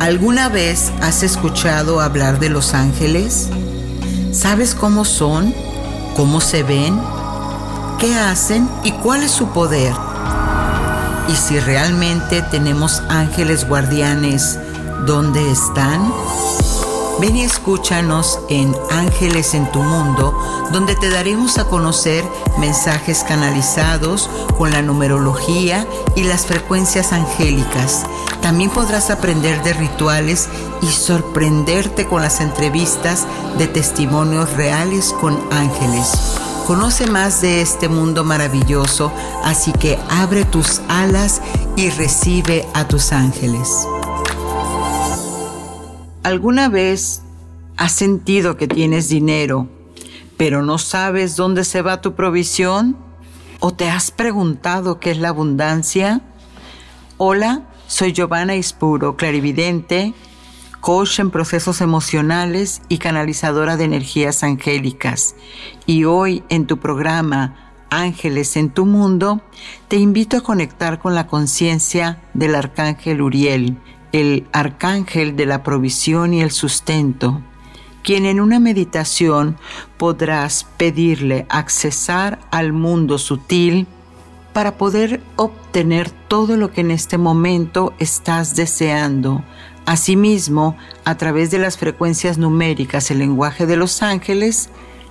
¿Alguna vez has escuchado hablar de los ángeles? ¿Sabes cómo son? ¿Cómo se ven? ¿Qué hacen? ¿Y cuál es su poder? Y si realmente tenemos ángeles guardianes, ¿dónde están? Ven y escúchanos en Ángeles en tu Mundo, donde te daremos a conocer mensajes canalizados con la numerología y las frecuencias angélicas. También podrás aprender de rituales y sorprenderte con las entrevistas de testimonios reales con ángeles. Conoce más de este mundo maravilloso, así que abre tus alas y recibe a tus ángeles. ¿Alguna vez has sentido que tienes dinero, pero no sabes dónde se va tu provisión? ¿O te has preguntado qué es la abundancia? Hola, soy Giovanna Ispuro, clarividente, coach en procesos emocionales y canalizadora de energías angélicas. Y hoy en tu programa Ángeles en tu Mundo, te invito a conectar con la conciencia del Arcángel Uriel, el arcángel de la provisión y el sustento, quien en una meditación podrás pedirle accesar al mundo sutil para poder obtener todo lo que en este momento estás deseando. Asimismo, a través de las frecuencias numéricas, el lenguaje de los ángeles,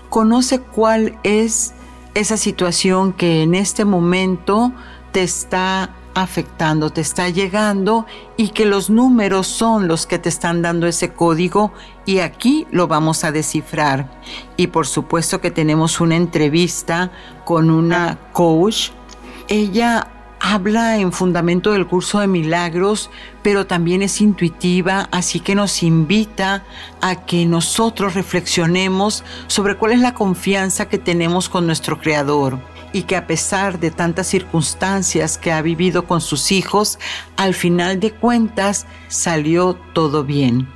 conoce cuál es esa situación que en este momento te está afectando, te está llegando y que los números son los que te están dando ese código y aquí lo vamos a descifrar. Y por supuesto que tenemos una entrevista con una coach. Ella habla en fundamento del curso de milagros, pero también es intuitiva, así que nos invita a que nosotros reflexionemos sobre cuál es la confianza que tenemos con nuestro Creador y que a pesar de tantas circunstancias que ha vivido con sus hijos, al final de cuentas salió todo bien.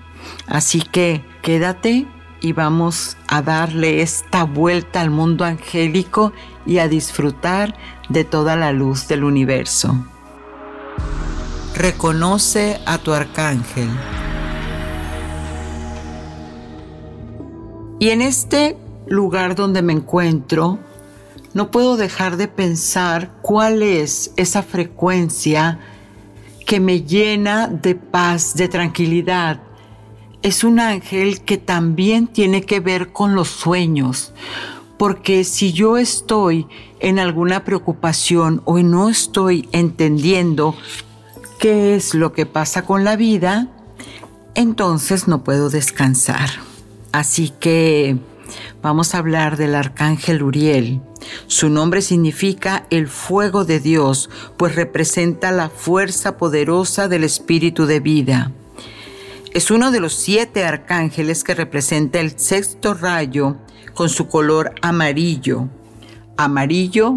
Así que quédate y vamos a darle esta vuelta al mundo angélico y a disfrutar de toda la luz del universo. Reconoce a tu arcángel. Y en este lugar donde me encuentro, no puedo dejar de pensar cuál es esa frecuencia que me llena de paz, de tranquilidad. Es un ángel que también tiene que ver con los sueños, porque si yo estoy en alguna preocupación o no estoy entendiendo qué es lo que pasa con la vida, entonces no puedo descansar. Así que vamos a hablar del arcángel Uriel. Su nombre significa el fuego de Dios, pues representa la fuerza poderosa del espíritu de vida. Es uno de los siete arcángeles que representa el sexto rayo con su color amarillo. Amarillo,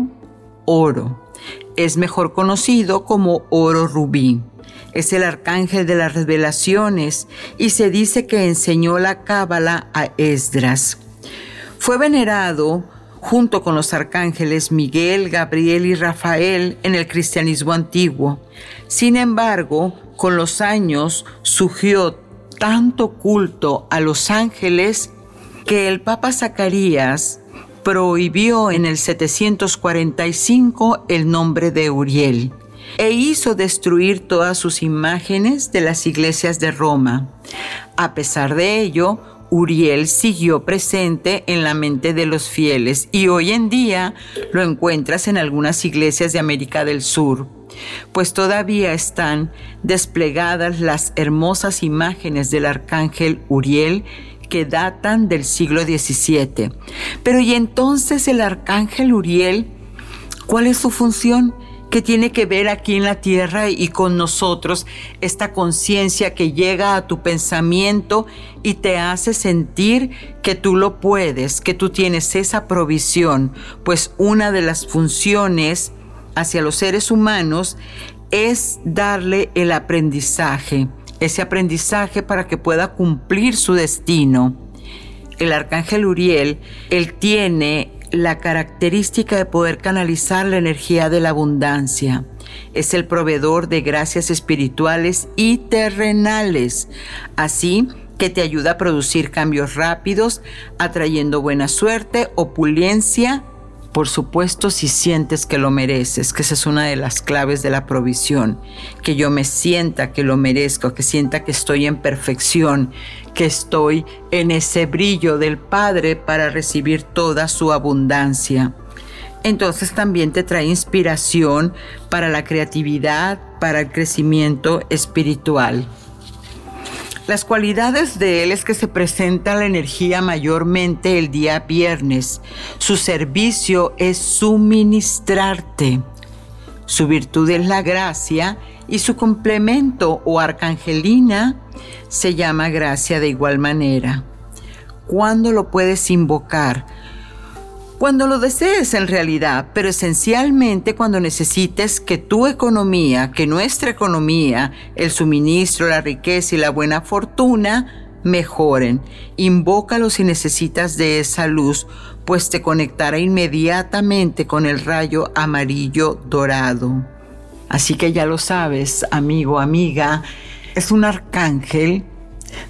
oro. Es mejor conocido como oro rubí. Es el arcángel de las revelaciones y se dice que enseñó la cábala a Esdras. Fue venerado junto con los arcángeles Miguel, Gabriel y Rafael en el cristianismo antiguo. Sin embargo, con los años surgió tanto culto a los ángeles que el Papa Zacarías prohibió en el 745 el nombre de Uriel e hizo destruir todas sus imágenes de las iglesias de Roma. A pesar de ello, Uriel siguió presente en la mente de los fieles y hoy en día lo encuentras en algunas iglesias de América del Sur, pues todavía están desplegadas las hermosas imágenes del arcángel Uriel que datan del siglo XVII. Pero ¿y entonces el arcángel Uriel? ¿Cuál es su función? que tiene que ver aquí en la tierra y con nosotros, esta conciencia que llega a tu pensamiento y te hace sentir que tú lo puedes, que tú tienes esa provisión, pues una de las funciones hacia los seres humanos es darle el aprendizaje, ese aprendizaje para que pueda cumplir su destino. El arcángel Uriel, él tiene la característica de poder canalizar la energía de la abundancia. Es el proveedor de gracias espirituales y terrenales, así que te ayuda a producir cambios rápidos, atrayendo buena suerte, opulencia por supuesto, si sientes que lo mereces, que esa es una de las claves de la provisión, que yo me sienta que lo merezco, que sienta que estoy en perfección, que estoy en ese brillo del Padre para recibir toda su abundancia. Entonces también te trae inspiración para la creatividad, para el crecimiento espiritual. Las cualidades de él es que se presenta la energía mayormente el día viernes. Su servicio es suministrarte. Su virtud es la gracia y su complemento o arcangelina se llama gracia de igual manera. ¿Cuándo lo puedes invocar? Cuando lo desees en realidad, pero esencialmente cuando necesites que tu economía, que nuestra economía, el suministro, la riqueza y la buena fortuna mejoren. Invócalo si necesitas de esa luz, pues te conectará inmediatamente con el rayo amarillo dorado. Así que ya lo sabes, amigo, amiga, es un arcángel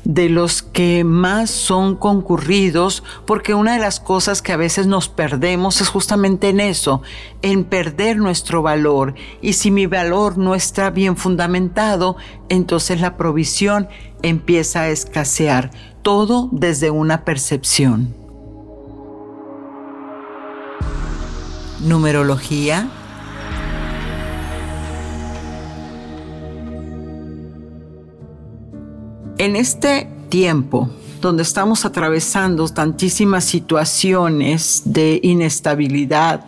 de los que más son concurridos, porque una de las cosas que a veces nos perdemos es justamente en eso, en perder nuestro valor. Y si mi valor no está bien fundamentado, entonces la provisión empieza a escasear, todo desde una percepción. Numerología En este tiempo donde estamos atravesando tantísimas situaciones de inestabilidad,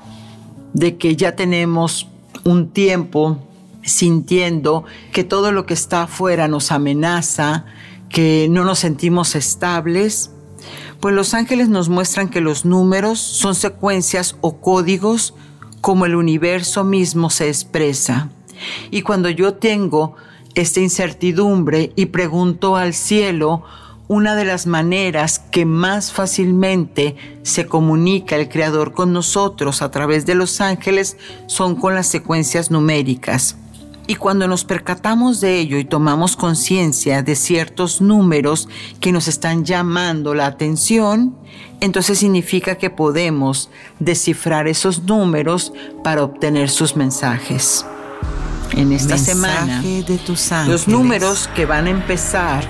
de que ya tenemos un tiempo sintiendo que todo lo que está afuera nos amenaza, que no nos sentimos estables, pues los ángeles nos muestran que los números son secuencias o códigos como el universo mismo se expresa. Y cuando yo tengo esta incertidumbre y pregunto al cielo una de las maneras que más fácilmente se comunica el Creador con nosotros a través de los ángeles son con las secuencias numéricas. Y cuando nos percatamos de ello y tomamos conciencia de ciertos números que nos están llamando la atención, entonces significa que podemos descifrar esos números para obtener sus mensajes en esta semana, de tus los números que van a empezar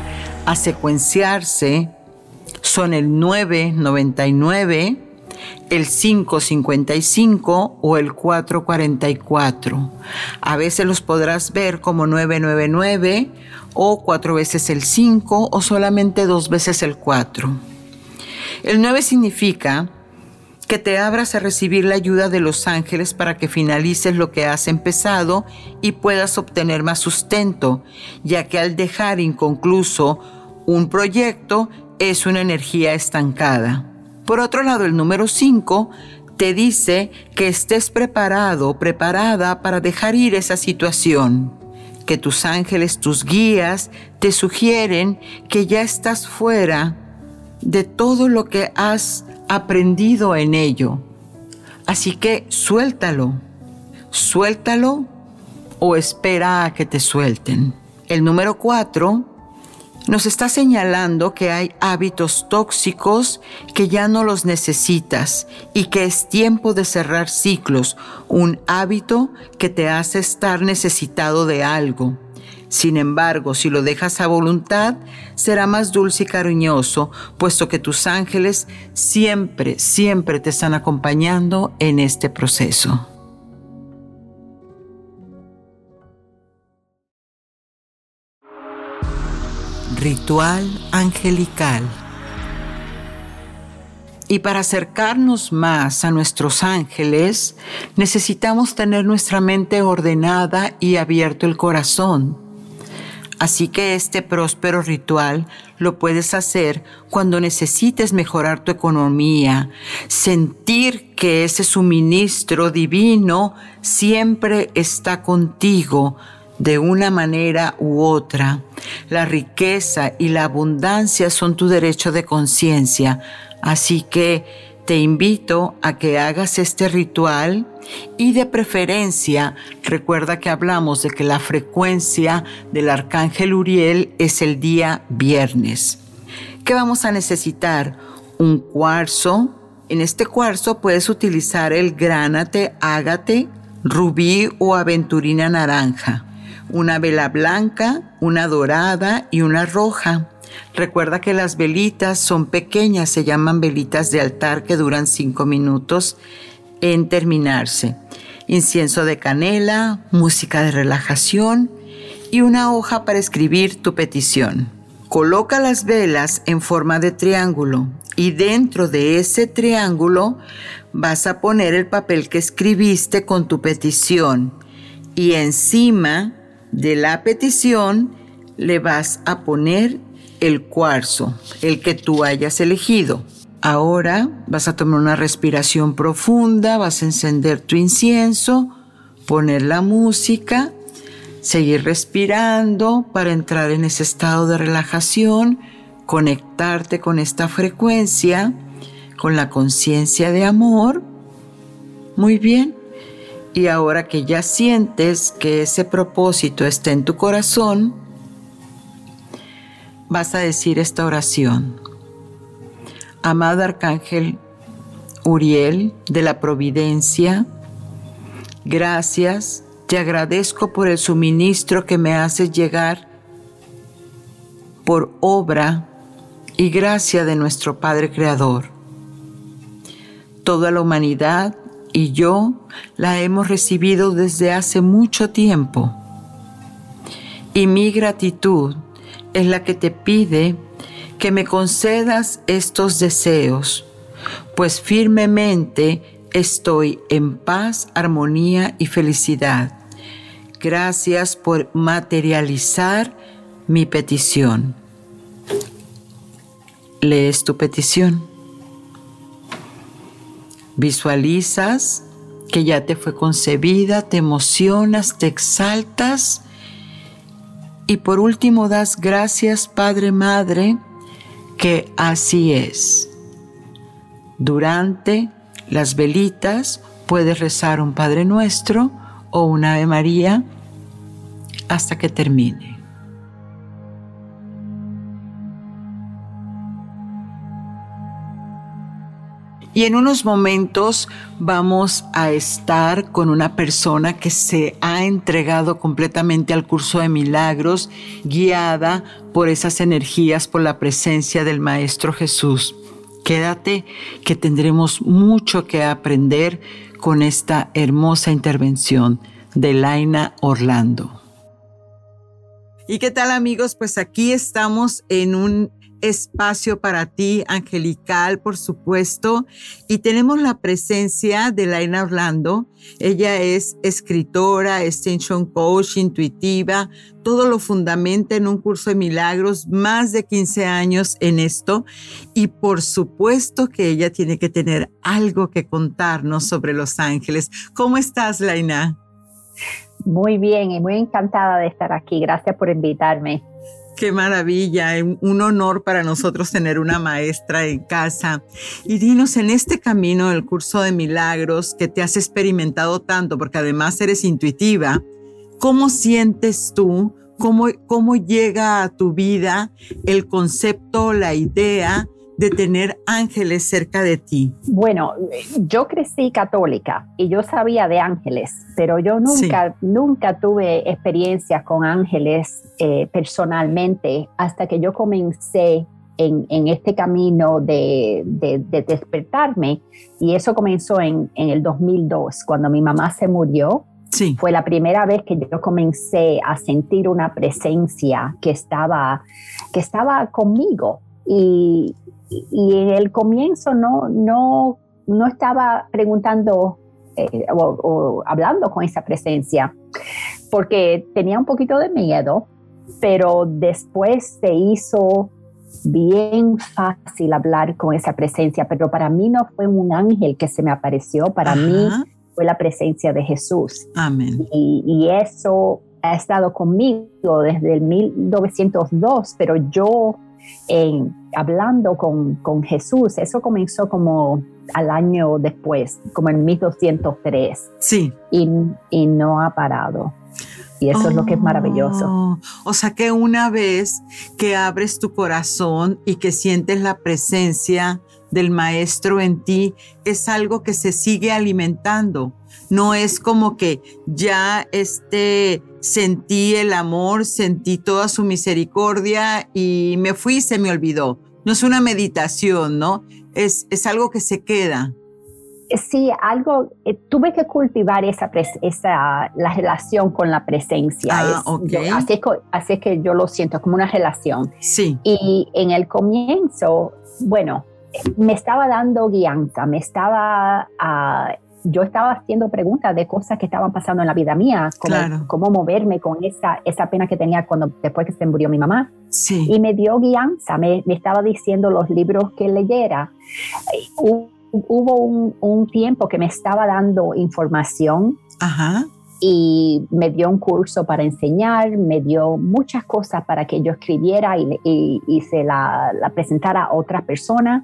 a secuenciarse son el 999, el 555 o el 444. A veces los podrás ver como 999 o cuatro veces el 5 o solamente dos veces el 4. El 9 significa que te abras a recibir la ayuda de los ángeles para que finalices lo que has empezado y puedas obtener más sustento, ya que al dejar inconcluso un proyecto es una energía estancada. Por otro lado, el número 5 te dice que estés preparado, preparada para dejar ir esa situación, que tus ángeles, tus guías, te sugieren que ya estás fuera de todo lo que has aprendido en ello. Así que suéltalo, suéltalo o espera a que te suelten. El número cuatro nos está señalando que hay hábitos tóxicos que ya no los necesitas y que es tiempo de cerrar ciclos, un hábito que te hace estar necesitado de algo sin embargo, si lo dejas a voluntad, será más dulce y cariñoso, puesto que tus ángeles siempre, siempre te están acompañando en este proceso. Ritual angelical. Y para acercarnos más a nuestros ángeles, necesitamos tener nuestra mente ordenada y abierto el corazón Así que este próspero ritual lo puedes hacer cuando necesites mejorar tu economía, sentir que ese suministro divino siempre está contigo de una manera u otra. La riqueza y la abundancia son tu derecho de conciencia, así que te invito a que hagas este ritual y de preferencia recuerda que hablamos de que la frecuencia del arcángel Uriel es el día viernes. ¿Qué vamos a necesitar? Un cuarzo. En este cuarzo puedes utilizar el gránate, ágate, rubí o aventurina naranja. Una vela blanca, una dorada y una roja. Recuerda que las velitas son pequeñas, se llaman velitas de altar que duran cinco minutos en terminarse. Incienso de canela, música de relajación y una hoja para escribir tu petición. Coloca las velas en forma de triángulo y dentro de ese triángulo vas a poner el papel que escribiste con tu petición y encima de la petición le vas a poner el cuarzo, el que tú hayas elegido. Ahora vas a tomar una respiración profunda, vas a encender tu incienso, poner la música, seguir respirando para entrar en ese estado de relajación, conectarte con esta frecuencia, con la conciencia de amor. Muy bien. Y ahora que ya sientes que ese propósito está en tu corazón, vas a decir esta oración. Amado Arcángel Uriel de la Providencia, gracias, te agradezco por el suministro que me haces llegar por obra y gracia de nuestro Padre Creador. Toda la humanidad y yo la hemos recibido desde hace mucho tiempo. Y mi gratitud es la que te pide que me concedas estos deseos, pues firmemente estoy en paz, armonía y felicidad. Gracias por materializar mi petición. Lees tu petición. Visualizas que ya te fue concebida, te emocionas, te exaltas y por último das gracias Padre Madre que así es. Durante las velitas puedes rezar un Padre Nuestro o un Ave María hasta que termine. Y en unos momentos vamos a estar con una persona que se ha entregado completamente al curso de milagros, guiada por esas energías, por la presencia del Maestro Jesús. Quédate que tendremos mucho que aprender con esta hermosa intervención de Laina Orlando. ¿Y qué tal amigos? Pues aquí estamos en un espacio para ti, angelical, por supuesto. Y tenemos la presencia de Laina Orlando. Ella es escritora, extension coach, intuitiva, todo lo fundamenta en un curso de milagros, más de 15 años en esto. Y por supuesto que ella tiene que tener algo que contarnos sobre los ángeles. ¿Cómo estás, Laina? Muy bien y muy encantada de estar aquí. Gracias por invitarme. Qué maravilla, un honor para nosotros tener una maestra en casa. Y dinos, en este camino del curso de milagros que te has experimentado tanto, porque además eres intuitiva, ¿cómo sientes tú? ¿Cómo, cómo llega a tu vida el concepto, la idea de tener ángeles cerca de ti? Bueno, yo crecí católica y yo sabía de ángeles, pero yo nunca, nunca tuve experiencias con ángeles eh, personalmente hasta que yo comencé en, este camino de, despertarme y eso comenzó en, en, el 2002, cuando mi mamá se murió. Sí. Fue la primera vez que yo comencé a sentir una presencia que estaba, que estaba conmigo. Y, y en el comienzo no, no, no estaba preguntando eh, o, hablando con esa presencia, porque tenía un poquito de miedo, pero después se hizo bien fácil hablar con esa presencia, pero para mí no fue un ángel que se me apareció, para mí fue la presencia de Jesús. Amén. Y, y, eso ha estado conmigo desde el 1902, pero yo en, hablando con, con Jesús. Eso comenzó como al año después, como en 1203. Sí. Y, y no ha parado. Y eso es lo que es maravilloso. Oh, o sea que una vez que abres tu corazón y que sientes la presencia del maestro en ti, es algo que se sigue alimentando. No es como que ya este sentí el amor, sentí toda su misericordia y me fui y se me olvidó. No es una meditación, ¿no? Es, es algo que se queda. Sí, algo, eh, tuve que cultivar esa, esa, la relación con la presencia. Ah, así, es, así, es, que yo lo siento como una relación. Sí. Y en el comienzo, bueno, me estaba dando guianza, me estaba uh, yo estaba haciendo preguntas de cosas que estaban pasando en la vida mía, como cómo moverme con esa, esa pena que tenía cuando después que se murió mi mamá. Sí. Y me dio guianza, me, me, estaba diciendo los libros que leyera. Hubo un, un, tiempo que me estaba dando información. Ajá. Y me dio un curso para enseñar, me dio muchas cosas para que yo escribiera y, y, se la, la, presentara a otras personas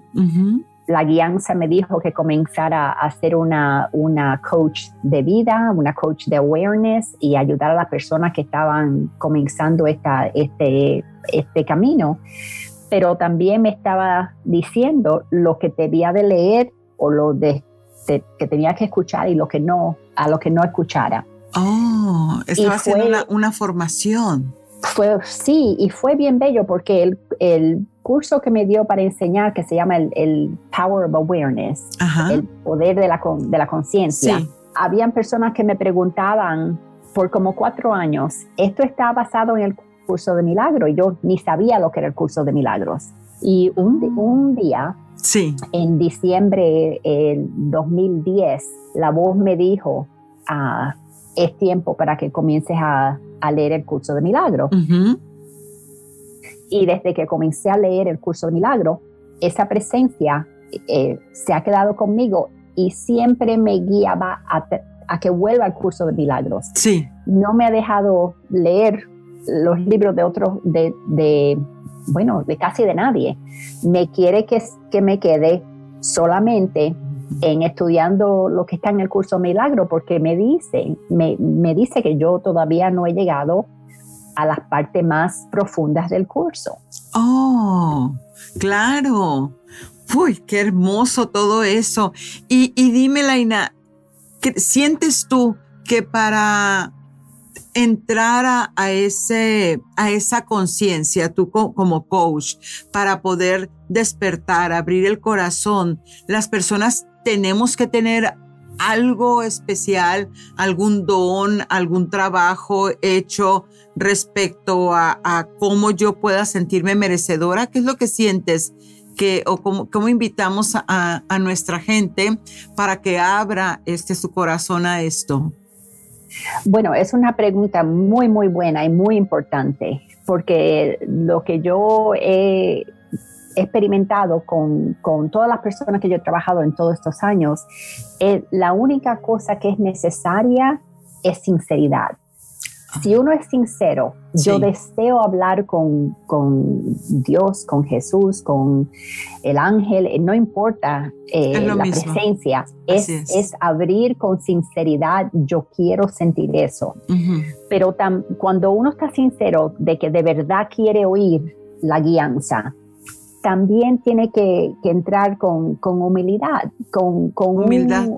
la guianza me dijo que comenzara a ser una, una coach de vida, una coach de awareness y ayudar a las personas que estaban comenzando esta, este, este camino. Pero también me estaba diciendo lo que debía de leer o lo de, que tenía que escuchar y lo que no, a lo que no escuchara. Oh, estaba haciendo una, una, formación. Fue, sí, y fue bien bello porque el, el curso que me dio para enseñar, que se llama el, Power of Awareness, el poder de la, de la conciencia, habían personas que me preguntaban por como cuatro años, esto está basado en el curso de milagro, y yo ni sabía lo que era el curso de milagros. Y un, un día, sí. en diciembre del 2010, la voz me dijo, ah, es tiempo para que comiences a, a leer el curso de milagro. Y desde que comencé a leer el curso de milagro, esa presencia eh, se ha quedado conmigo y siempre me guiaba a, que vuelva al curso de milagros. Sí. No me ha dejado leer los libros de otros, de, bueno, de casi de nadie. Me quiere que, que me quede solamente en estudiando lo que está en el curso milagro porque me dice, me, dice que yo todavía no he llegado a las partes más profundas del curso. Oh, claro. Uy, qué hermoso todo eso. Y, dime, Laina, ¿sientes tú que para entrar a, ese, a esa conciencia, tú como coach, para poder despertar, abrir el corazón, las personas tenemos que tener algo especial, algún don, algún trabajo hecho respecto a, cómo yo pueda sentirme merecedora? ¿Qué es lo que sientes? Que, o cómo, invitamos a, a, nuestra gente para que abra este, su corazón a esto? Bueno, es una pregunta muy, muy buena y muy importante, porque lo que yo he experimentado con, con, todas las personas que yo he trabajado en todos estos años, eh, la única cosa que es necesaria es sinceridad. Si uno es sincero, yo deseo hablar con, con, Dios, con Jesús, con el ángel, eh, no importa eh, la presencia, es, es. abrir con sinceridad, yo quiero sentir eso. Pero cuando uno está sincero de que de verdad quiere oír la guianza, también tiene que, entrar con, humildad, con, humildad.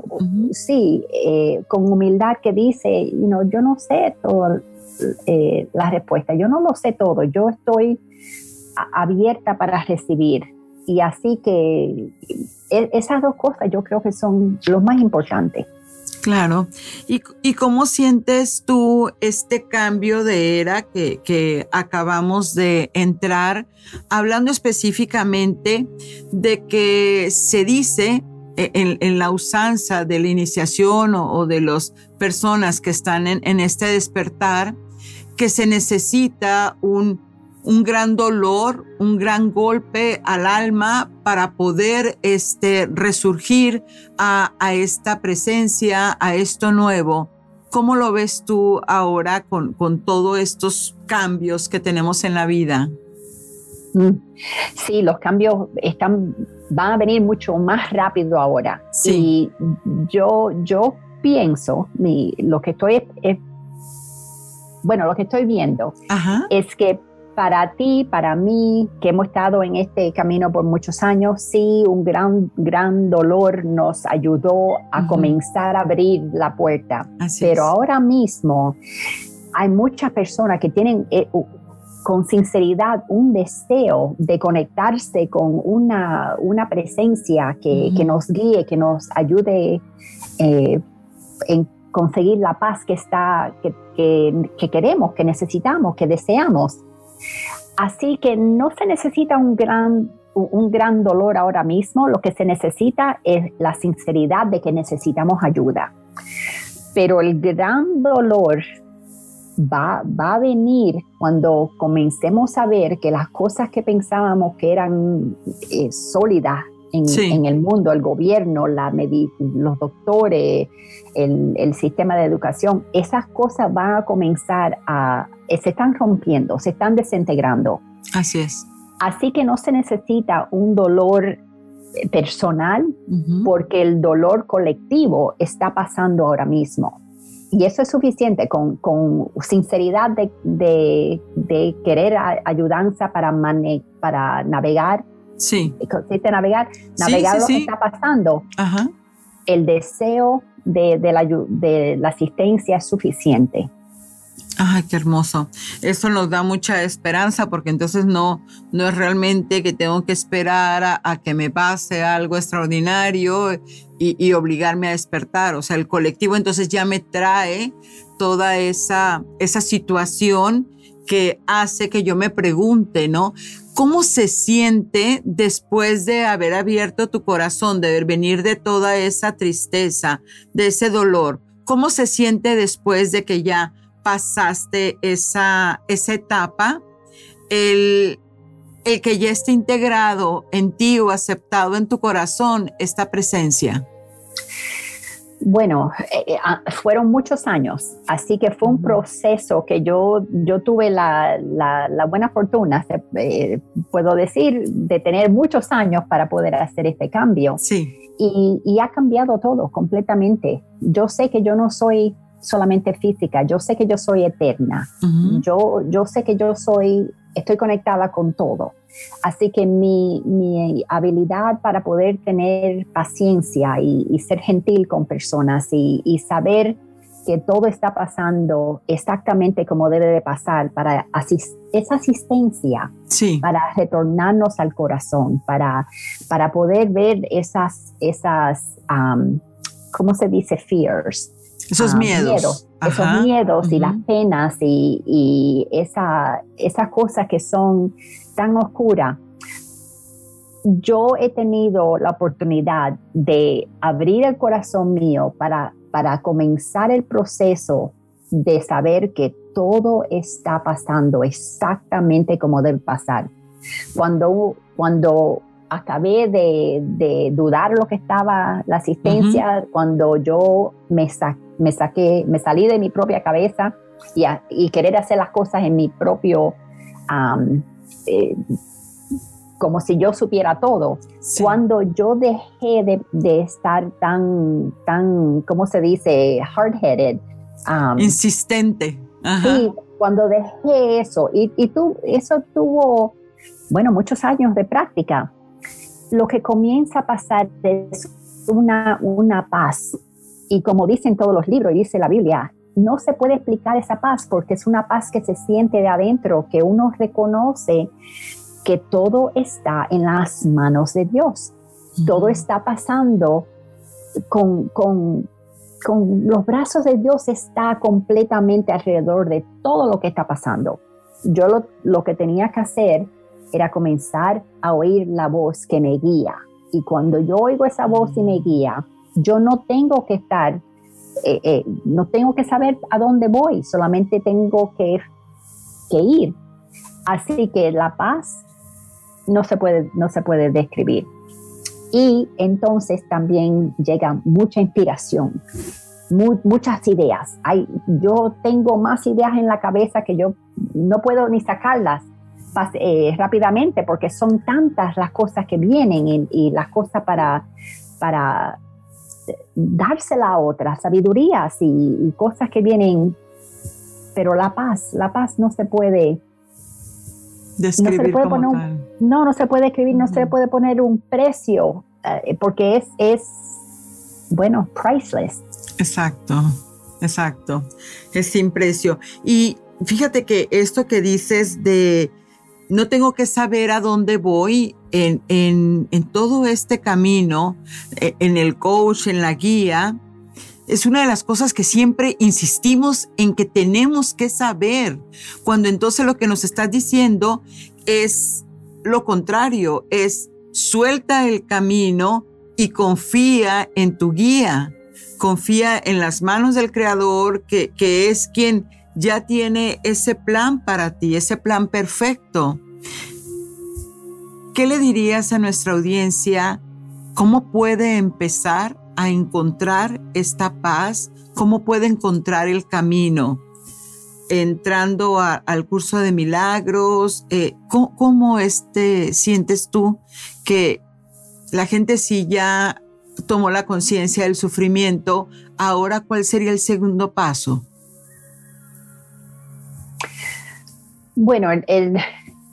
Sí, eh, con humildad que dice, yo no sé todas eh, las respuestas, yo no lo sé todo, yo estoy abierta para recibir. Y así que e, esas dos cosas yo creo que son lo más importantes. Claro. ¿Y, cómo sientes tú este cambio de era que, acabamos de entrar, hablando específicamente de que se dice e, en, la usanza de la iniciación o, de las personas que están en este despertar, que se necesita un un gran dolor, un gran golpe al alma para poder este, resurgir a, esta presencia, a esto nuevo. ¿Cómo lo ves tú ahora con, con todos estos cambios que tenemos en la vida? Mm. Sí, los cambios están, van a venir mucho más rápido ahora. Sí. Y yo, yo pienso, lo que estoy, bueno, lo que estoy viendo es que para ti, para mí, que hemos estado en este camino por muchos años, sí, un gran, gran dolor nos ayudó a comenzar a abrir la puerta. Pero ahora mismo hay muchas personas que tienen eh, con sinceridad un deseo de conectarse con una, una presencia que, que, nos guíe, que nos ayude eh, en conseguir la paz que, está, que, que, queremos, que necesitamos, que deseamos. Así que no se necesita un gran, un gran dolor ahora mismo, lo que se necesita es la sinceridad de que necesitamos ayuda. Pero el gran dolor va, va a venir cuando comencemos a ver que las cosas que pensábamos que eran eh, sólidas en, el mundo, el gobierno, la los doctores, el, el, sistema de educación, esas cosas van a comenzar a, eh, se están rompiendo, se están desintegrando. Así es. Así que no se necesita un dolor eh, personal porque el dolor colectivo está pasando ahora mismo y eso es suficiente con, con sinceridad de, de, de, querer ayudanza para, para navegar. Sí. Consiste navegar, navegar lo que está pasando. Ajá. El deseo de, de, la, de la asistencia es suficiente. Ay, qué hermoso. Eso nos da mucha esperanza porque entonces no, no es realmente que tengo que esperar a, que me pase algo extraordinario y, obligarme a despertar. O sea, el colectivo entonces ya me trae toda esa, esa situación que hace que yo me pregunte, ¿no? ¿Cómo se siente después de haber abierto tu corazón, de venir de toda esa tristeza, de ese dolor? ¿Cómo se siente después de que ya pasaste esa, esa etapa, el, el que ya esté integrado en ti o aceptado en tu corazón esta presencia? Bueno, eh, ah, fueron muchos años, así que fue un proceso que yo, yo tuve la, la, buena fortuna, eh, puedo decir, de tener muchos años para poder hacer este cambio. Sí. Y, y, ha cambiado todo completamente. Yo sé que yo no soy solamente física, yo sé que yo soy eterna, yo, yo sé que yo soy, estoy conectada con todo. Así que mi, mi habilidad para poder tener paciencia y, ser gentil con personas y, y, saber que todo está pasando exactamente como debe de pasar para esa asistencia, sí. para retornarnos al corazón, para, para poder ver esas, esas um, ¿cómo se dice? Fears esos ah, miedos. Esos miedos y las penas y, y esa, esas cosas que son tan oscuras. Yo he tenido la oportunidad de abrir el corazón mío para, para comenzar el proceso de saber que todo está pasando exactamente como debe pasar. Cuando, cuando acabé de, de, dudar lo que estaba la asistencia, cuando yo me, me, saqué, me salí de mi propia cabeza y, y querer hacer las cosas en mi propio, eh, como si yo supiera todo. Cuando yo dejé de, de, estar tan, tan, ¿cómo se dice? Hard-headed. Insistente. Sí, cuando dejé eso, y, y tú, eso tuvo, bueno, muchos años de práctica lo que comienza a pasar es una, una paz. Y como dicen todos los libros y dice la Biblia, no se puede explicar esa paz porque es una paz que se siente de adentro, que uno reconoce que todo está en las manos de Dios. Todo está pasando con, con, con, los brazos de Dios, está completamente alrededor de todo lo que está pasando. Yo lo, lo que tenía que hacer era comenzar a oír la voz que me guía. Y cuando yo oigo esa voz y me guía, yo no tengo que estar, eh, eh, no tengo que saber a dónde voy, solamente tengo que, que ir. Así que la paz no se puede, no se puede describir. Y entonces también llega mucha inspiración, muchas ideas. Hay, yo tengo más ideas en la cabeza que yo no puedo ni sacarlas eh, rápidamente porque son tantas las cosas que vienen y, las cosas para, para dársela a otras, sabidurías y, cosas que vienen, pero la paz, la paz no se puede... Describir no, poner no, no se puede escribir, no se puede poner un precio eh, porque es, es, bueno, priceless. Exacto, exacto, es sin precio. Y fíjate que esto que dices de no tengo que saber a dónde voy en, en, todo este camino, e, en el coach, en la guía. Es una de las cosas que siempre insistimos en que tenemos que saber, cuando entonces lo que nos estás diciendo es lo contrario, es suelta el camino y confía en tu guía, confía en las manos del Creador, que, que es quien ya tiene ese plan para ti, ese plan perfecto. ¿Qué le dirías a nuestra audiencia? ¿Cómo puede empezar a encontrar esta paz? ¿Cómo puede encontrar el camino? Entrando al curso de milagros, eh, ¿cómo, este, sientes tú que la gente si ya tomó la conciencia del sufrimiento, ahora cuál sería el segundo paso? Bueno, el,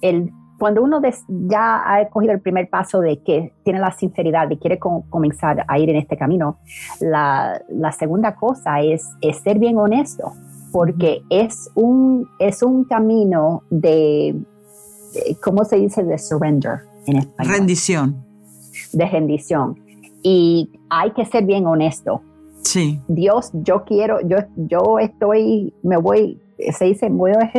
el, cuando uno ya ha cogido el primer paso de que tiene la sinceridad y quiere comenzar a ir en este camino, la, la segunda cosa es, es, ser bien honesto, porque es un, es un camino de, ¿cómo se dice? De surrender en español. Rendición. De rendición. Y hay que ser bien honesto. Sí. Dios, yo quiero, yo, yo estoy, me voy se dice, voy a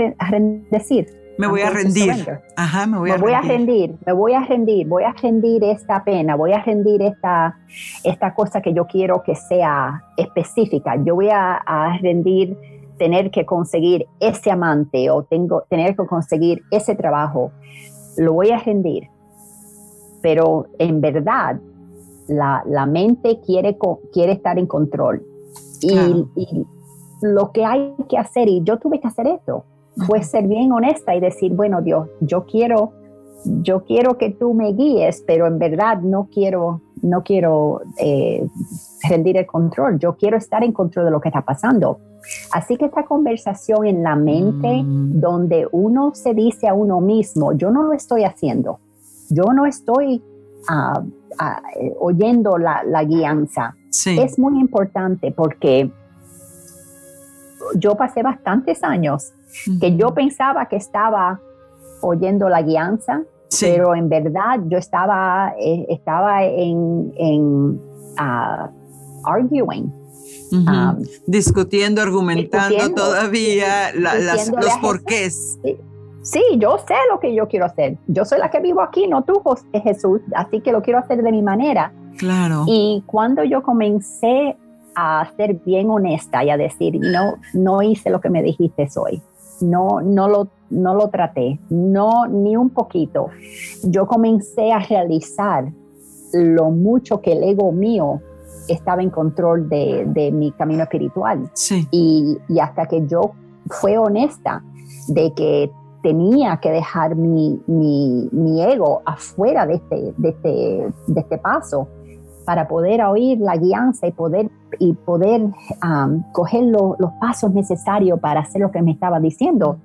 decir. Me voy a rendir. Ajá, me voy, a, voy rendir. a rendir. Me voy a rendir, voy a rendir esta pena, voy a rendir esta, esta cosa que yo quiero que sea específica. Yo voy a, rendir tener que conseguir ese amante o tengo, tener que conseguir ese trabajo. Lo voy a rendir. Pero en verdad, la, la mente quiere, quiere estar en control. y, lo que hay que hacer, y yo tuve que hacer esto, fue ser bien honesta y decir, bueno, Dios, yo quiero, yo quiero que tú me guíes, pero en verdad no quiero, no quiero eh, rendir el control, yo quiero estar en control de lo que está pasando. Así que esta conversación en la mente, mm. donde uno se dice a uno mismo, yo no lo estoy haciendo, yo no estoy ah, ah, eh, oyendo la, la guianza, es muy importante porque yo pasé bastantes años que yo pensaba que estaba oyendo la guianza, pero en verdad yo estaba, eh, estaba en, en uh, arguing. Um, discutiendo, argumentando todavía los porqués. Sí, yo sé lo que yo quiero hacer. Yo soy la que vivo aquí, no tú, Jesús, así que lo quiero hacer de mi manera. Claro. Y cuando yo comencé a ser bien honesta y a decir, no, no hice lo que me dijiste hoy, no, no, lo, no lo traté, no, ni un poquito. Yo comencé a realizar lo mucho que el ego mío estaba en control de, mi camino espiritual. Y, hasta que yo fue honesta de que tenía que dejar mi, mi, ego afuera de este, de este, de este paso para poder oír la guianza y poder, y poder um, coger los pasos necesarios para hacer lo que me estaba diciendo.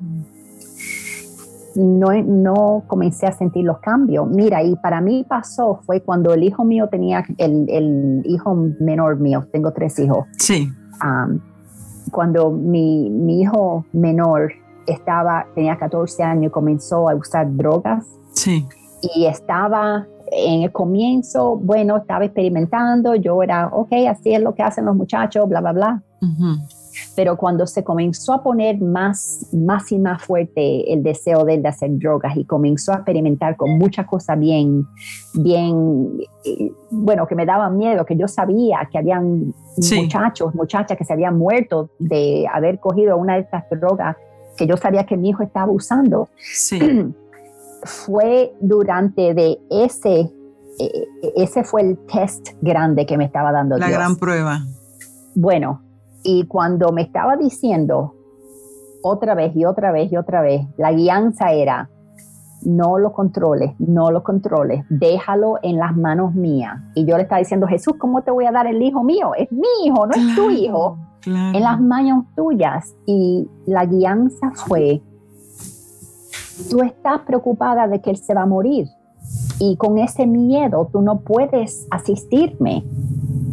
No, no comencé a sentir los cambios. Mira, y para mí pasó fue cuando el hijo mío tenía, el, el hijo menor mío, tengo tres hijos. Sí. Um, cuando mi, mi, hijo menor estaba, tenía 14 años y comenzó a usar drogas. Sí. Y estaba en el comienzo, bueno, estaba experimentando, yo era, ok, así es lo que hacen los muchachos, bla, bla, bla. Pero cuando se comenzó a poner más, más y más fuerte el deseo de él de hacer drogas y comenzó a experimentar con muchas cosas bien, bien, bueno, que me daban miedo, que yo sabía que habían muchachos, muchachas que se habían muerto de haber cogido una de estas drogas que yo sabía que mi hijo estaba usando. Sí. fue durante de ese, eh, ese fue el test grande que me estaba dando. La gran prueba. Bueno, y cuando me estaba diciendo otra vez y otra vez y otra vez, la guianza era, no lo controles, no lo controles, déjalo en las manos mías. Y yo le estaba diciendo, Jesús, ¿cómo te voy a dar el hijo mío? Es mi hijo, no es tu hijo, en las manos tuyas. Y la guianza fue, tú estás preocupada de que él se va a morir. Y con ese miedo tú no puedes asistirme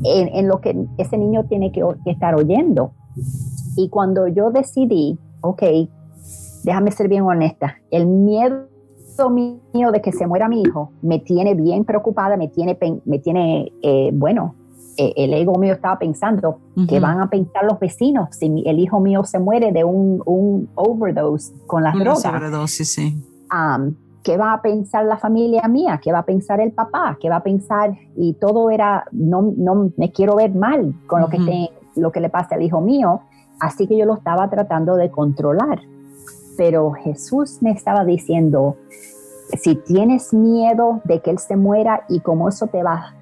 en, lo que ese niño tiene que, que estar oyendo. Y cuando yo decidí, ok, déjame ser bien honesta, el miedo mío de que se muera mi hijo me tiene bien preocupada, me tiene, me tiene eh, bueno, eh, el ego mío estaba pensando que van a pensar los vecinos si el hijo mío se muere de un, un overdose con las drogas. Sobredosis, sí. Um, ¿Qué va a pensar la familia mía? ¿Qué va a pensar el papá? ¿Qué va a pensar? Y todo era, no, no me quiero ver mal con lo, que lo que le pasa al hijo mío. Así que yo lo estaba tratando de controlar. Pero Jesús me estaba diciendo, si tienes miedo de que Él se muera y como eso te va,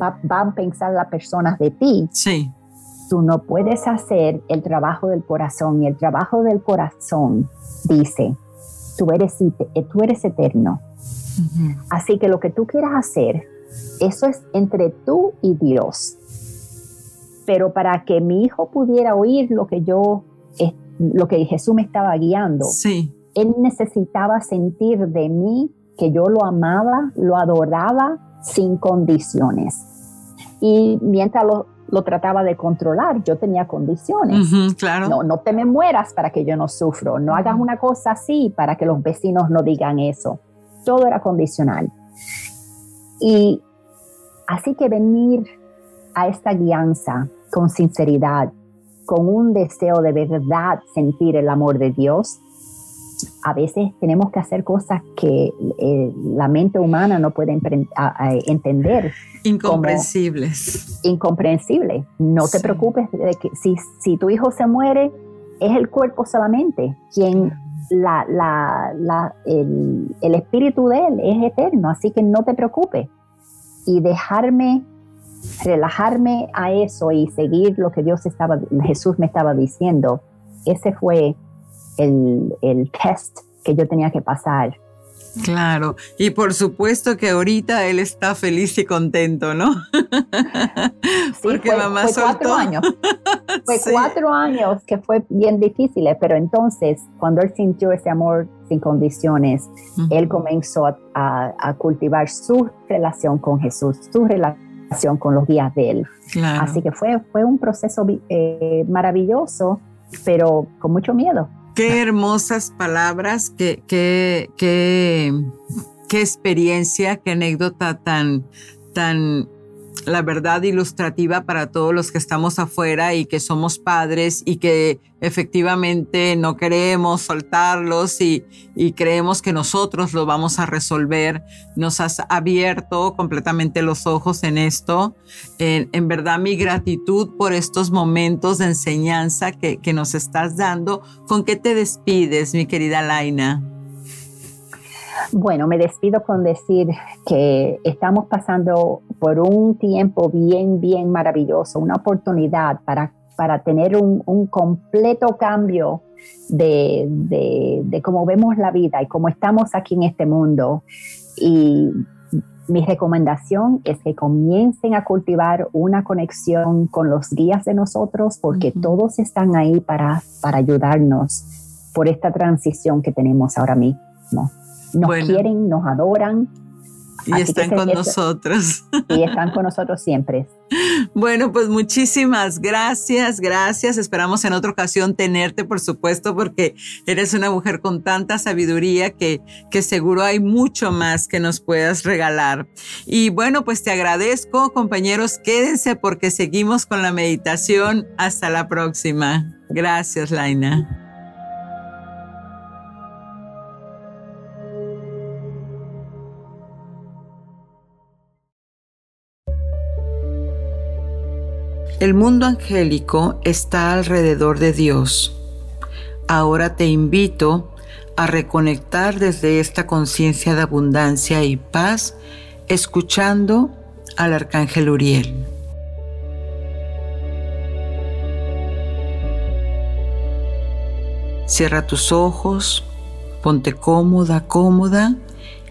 va, a pensar las personas de ti, sí. tú no puedes hacer el trabajo del corazón. Y el trabajo del corazón dice, tú eres, tú eres eterno. Así que lo que tú quieras hacer, eso es entre tú y Dios. Pero para que mi hijo pudiera oír lo que yo, lo que Jesús me estaba guiando, sí. él necesitaba sentir de mí que yo lo amaba, lo adoraba sin condiciones. Y mientras lo, trataba de controlar, yo tenía condiciones. claro. No, no te me mueras para que yo no sufro, no hagas una cosa así para que los vecinos no digan eso. Todo era condicional. Y así que venir a esta guianza con sinceridad, con un deseo de verdad sentir el amor de Dios, a veces tenemos que hacer cosas que eh, la mente humana no puede entender. Incompresibles. Incomprensible. No te preocupes de que si, si, tu hijo se muere, es el cuerpo solamente quien la, la, el, el, espíritu de él es eterno, así que no te preocupes. Y dejarme, relajarme a eso y seguir lo que Dios estaba, Jesús me estaba diciendo, ese fue el, el test que yo tenía que pasar. Claro, y por supuesto que ahorita él está feliz y contento, ¿no? Porque mamá fue cuatro años. Fue cuatro años que fue bien difícil, pero entonces cuando él sintió ese amor sin condiciones, él comenzó a, cultivar su relación con Jesús, su relación con los guías de él. Así que fue, fue un proceso eh, maravilloso, pero con mucho miedo. Qué hermosas palabras, qué, qué, qué, qué experiencia, qué anécdota tan, tan la verdad ilustrativa para todos los que estamos afuera y que somos padres y que efectivamente no queremos soltarlos y, creemos que nosotros lo vamos a resolver. Nos has abierto completamente los ojos en esto. En, verdad mi gratitud por estos momentos de enseñanza que, que nos estás dando. ¿Con qué te despides, mi querida Laina? Bueno, me despido con decir que estamos pasando por un tiempo bien, bien maravilloso, una oportunidad para, para tener un, completo cambio de, de, cómo vemos la vida y cómo estamos aquí en este mundo. Y mi recomendación es que comiencen a cultivar una conexión con los guías de nosotros porque todos están ahí para, para ayudarnos por esta transición que tenemos ahora mismo nos quieren, nos adoran. Y están con nosotros. Y están con nosotros siempre. Bueno, pues muchísimas gracias, gracias. Esperamos en otra ocasión tenerte, por supuesto, porque eres una mujer con tanta sabiduría que, que seguro hay mucho más que nos puedas regalar. Y bueno, pues te agradezco, compañeros, quédense porque seguimos con la meditación. Hasta la próxima. Gracias, Laina. El mundo angélico está alrededor de Dios. Ahora te invito a reconectar desde esta conciencia de abundancia y paz, escuchando al arcángel Uriel. Cierra tus ojos, ponte cómoda, cómoda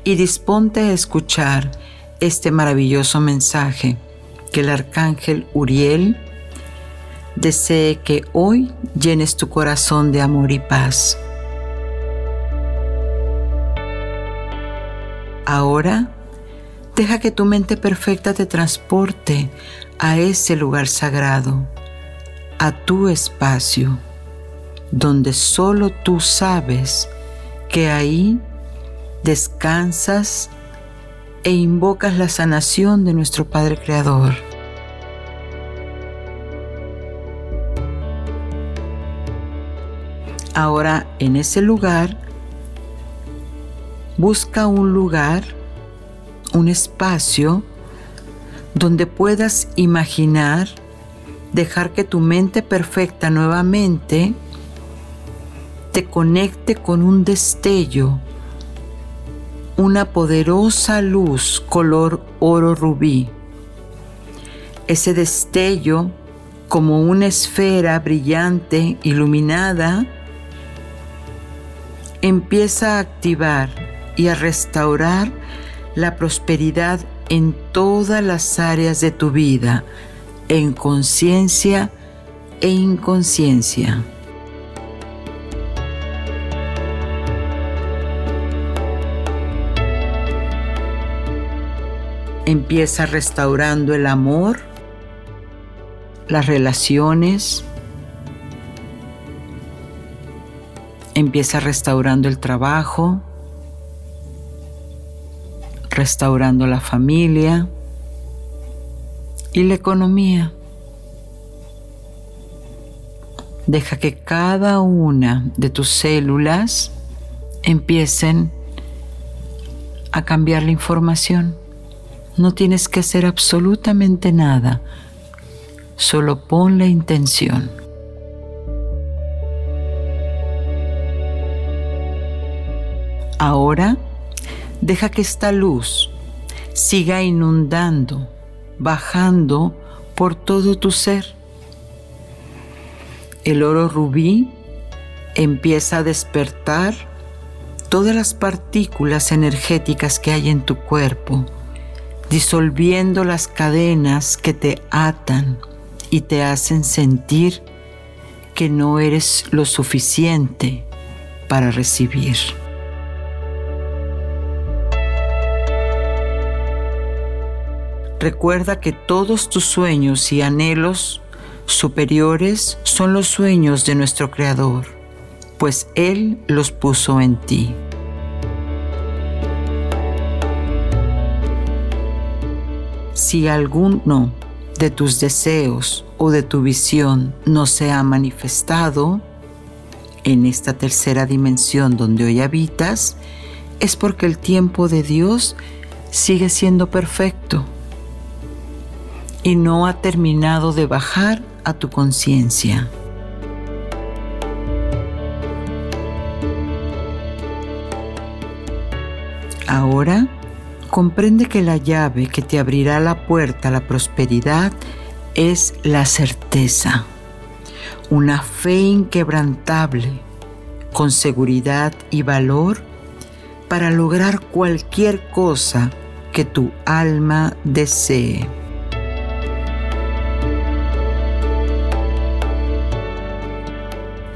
y disponte a escuchar este maravilloso mensaje que el arcángel Uriel desee que hoy llenes tu corazón de amor y paz. Ahora, deja que tu mente perfecta te transporte a ese lugar sagrado, a tu espacio, donde solo tú sabes que ahí descansas e invocas la sanación de nuestro Padre Creador. Ahora en ese lugar, busca un lugar, un espacio donde puedas imaginar, dejar que tu mente perfecta nuevamente te conecte con un destello, una poderosa luz color oro rubí. Ese destello, como una esfera brillante, iluminada, empieza a activar y a restaurar la prosperidad en todas las áreas de tu vida, en conciencia e inconsciencia. Empieza restaurando el amor, las relaciones, Empieza restaurando el trabajo, restaurando la familia y la economía. Deja que cada una de tus células empiecen a cambiar la información. No tienes que hacer absolutamente nada, solo pon la intención. Ahora, deja que esta luz siga inundando, bajando por todo tu ser. El oro rubí empieza a despertar todas las partículas energéticas que hay en tu cuerpo, disolviendo las cadenas que te atan y te hacen sentir que no eres lo suficiente para recibir. Recuerda que todos tus sueños y anhelos superiores son los sueños de nuestro Creador, pues Él los puso en ti. Si alguno de tus deseos o de tu visión no se ha manifestado en esta tercera dimensión donde hoy habitas, es porque el tiempo de Dios sigue siendo perfecto y no ha terminado de bajar a tu conciencia. Ahora comprende que la llave que te abrirá la puerta a la prosperidad es la certeza, una fe inquebrantable, con seguridad y valor para lograr cualquier cosa que tu alma desee.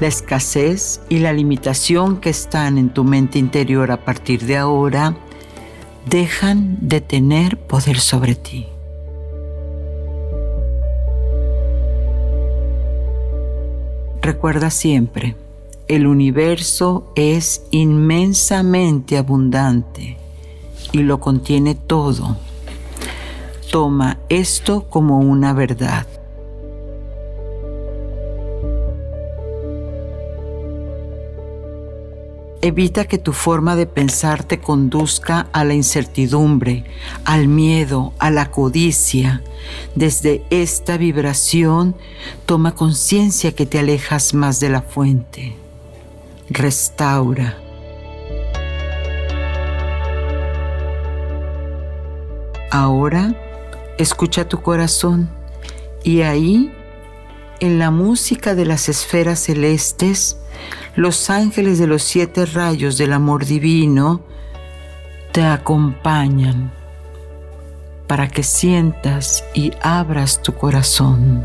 La escasez y la limitación que están en tu mente interior a partir de ahora dejan de tener poder sobre ti. Recuerda siempre, el universo es inmensamente abundante y lo contiene todo. Toma esto como una verdad. Evita que tu forma de pensar te conduzca a la incertidumbre, al miedo, a la codicia. Desde esta vibración toma conciencia que te alejas más de la fuente. Restaura. Ahora escucha tu corazón y ahí, en la música de las esferas celestes, los ángeles de los siete rayos del amor divino te acompañan para que sientas y abras tu corazón.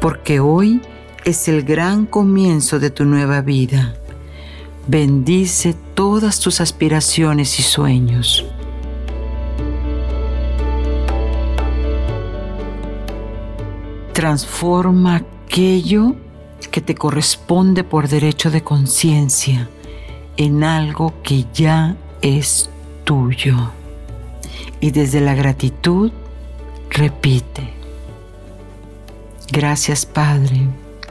Porque hoy es el gran comienzo de tu nueva vida. Bendice todas tus aspiraciones y sueños. Transforma aquello que te corresponde por derecho de conciencia en algo que ya es tuyo. Y desde la gratitud, repite. Gracias Padre,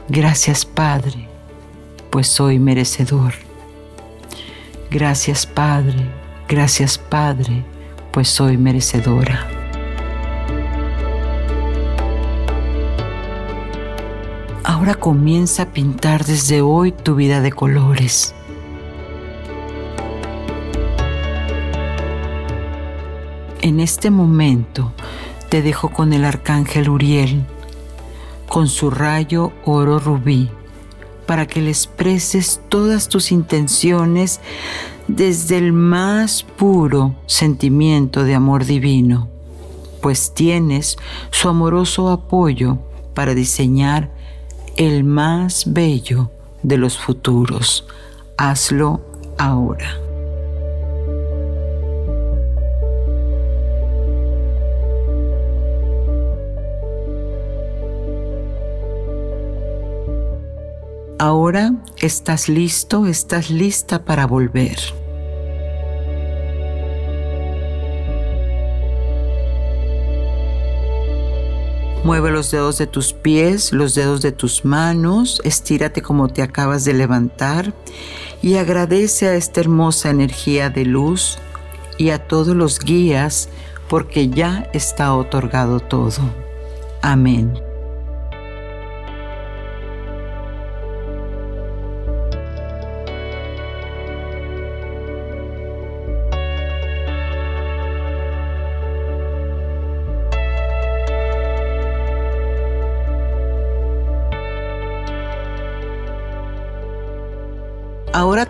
gracias Padre, pues soy merecedor. Gracias Padre, gracias Padre, pues soy merecedora. Ahora comienza a pintar desde hoy tu vida de colores. En este momento te dejo con el arcángel Uriel, con su rayo oro rubí, para que le expreses todas tus intenciones desde el más puro sentimiento de amor divino, pues tienes su amoroso apoyo para diseñar el más bello de los futuros. Hazlo ahora. Ahora estás listo, estás lista para volver. Mueve los dedos de tus pies, los dedos de tus manos, estírate como te acabas de levantar y agradece a esta hermosa energía de luz y a todos los guías porque ya está otorgado todo. Amén.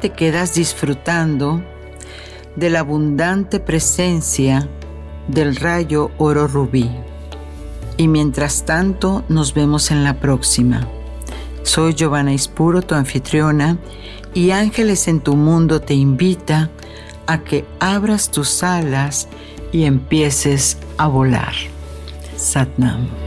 Te quedas disfrutando de la abundante presencia del rayo oro rubí. Y mientras tanto nos vemos en la próxima. Soy Giovanna Ispuro, tu anfitriona, y Ángeles en tu Mundo te invita a que abras tus alas y empieces a volar. Satnam.